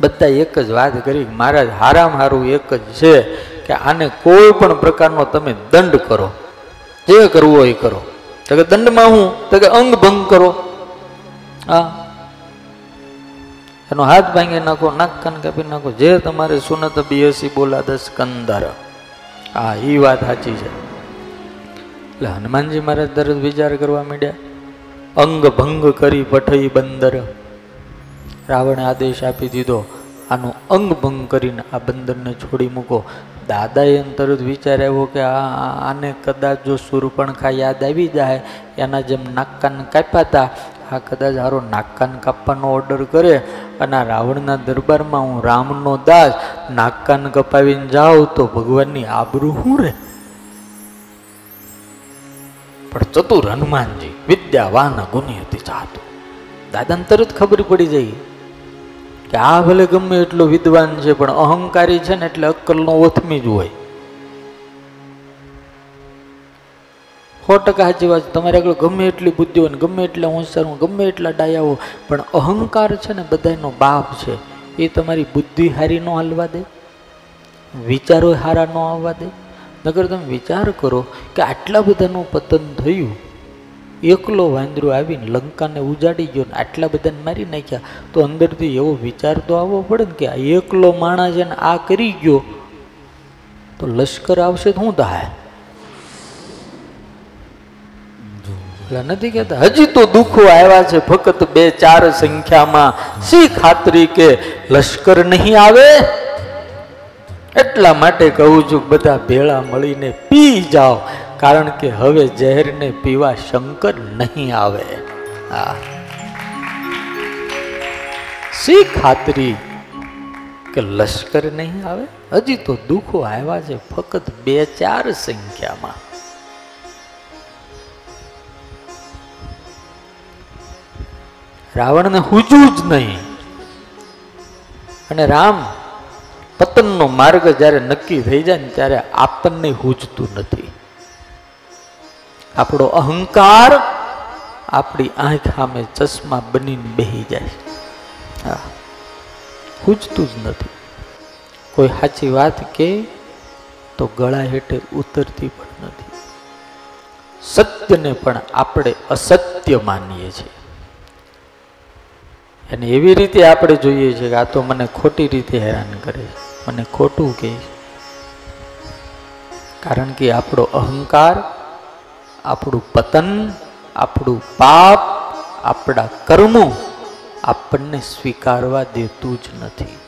બધા એક જ વાત કરી, મહારાજ, હારામાં હારું એક જ છે કે આને કોઈ પણ પ્રકારનો તમે દંડ કરો. જે કરવું એ કરો. તો કે દંડમાં હું? તો કે અંગ ભંગ કરો. હા. એનો હાથ ભાંગી નાખો, નાક કાન કાપી નાખો. જે તમારે સુનત બીએસી બોલા દસ કંદર હા એ વાત સાચી છે. એટલે હનુમાનજી મહારાજ દરજ વિચાર કરવા માંડ્યા, અંગ ભંગ કરી પઠઈ બંદર. રાવણે આદેશ આપી દીધો. આનું અંગ ભંગ કરીને આ બંદરને છોડી મૂકો. દાદાએ અંતર વિચાર આવ્યો કે આ- આને કદાચ જો સુરપણખા યાદ આવી જાય, એના જેમ નાકકાન કાપ્યા હતા. આ કદાચ હારો નાકકાન કાપવાનો ઓર્ડર કરે અને આ રાવણના દરબારમાં હું રામનો દાસ નાકકાન કપાવીને જાઉં તો ભગવાનની આબરૂ શું રહે પણ ચતુર હનુમાનજી વિદ્યાવાન ગુની હતી ચાહતું દાદાને તરત ખબર પડી જાય કે આ ભલે ગમે એટલો વિદ્વાન છે, પણ અહંકારી છે ને એટલે અક્કલનો ઓથમી જ હોય સો ટકા સાચી વાત. તમારે આગળ ગમે એટલી બુદ્ધિ હોય ગમે એટલા હોશિયાર હોય, ગમે એટલા ડાયા હોય, પણ અહંકાર છે ને બધાનો બાપ છે, એ તમારી બુદ્ધિ હારી ન હાલવા દે, વિચારો હારા ન આવવા દે નગર તમે વિચાર કરો કે આટલા બધાનું પતન થયું એકલો વાંદરો આવીને લંકાને ઉજાડી ગયો ને આટલા બધાને મારી નાખ્યા. તો અંદરથી એવો વિચાર તો આવવો પડે ને કે આ એકલો માણસ છે ને આ કરી ગયો. તો લશ્કર આવશે તો શું થાય એટલે નથી કહેતા. હજી તો દુઃખો આવ્યા છે ફક્ત બે ચાર સંખ્યામાં. શી ખાતરી કે લશ્કર નહીં આવે? એટલા માટે કહું છું, બધા ભેળા મળીને પી જાઓ. કારણ કે હવે ઝેરને પીવા શંકર નહીં આવે. હા. ખાતરી કે લશ્કર નહીં આવે? હજી તો દુઃખો આવ્યા છે ફક્ત બે ચાર સંખ્યામાં. રાવણને હુજવું જ નહીં. અને રામ પતનનો માર્ગ જ્યારે નક્કી થઈ જાય ને ત્યારે આપણને હુજતું નથી. આપણો અહંકાર આપણી આંખ સામે ચશ્મા બનીને બેહી જાય હા હુજતું જ નથી. કોઈ સાચી વાત કે તો ગળા હેઠે ઉતરતી પણ નથી. સત્યને પણ આપણે અસત્ય માનીએ છીએ. અને એવી રીતે આપણે જોઈએ છીએ કે આ તો મને ખોટી રીતે હેરાન કરે મને ખોટું કહે કારણ કે આપણો અહંકાર આપણું પતન આપણું પાપ આપણા કર્મો આપણને સ્વીકારવા દેતું જ નથી.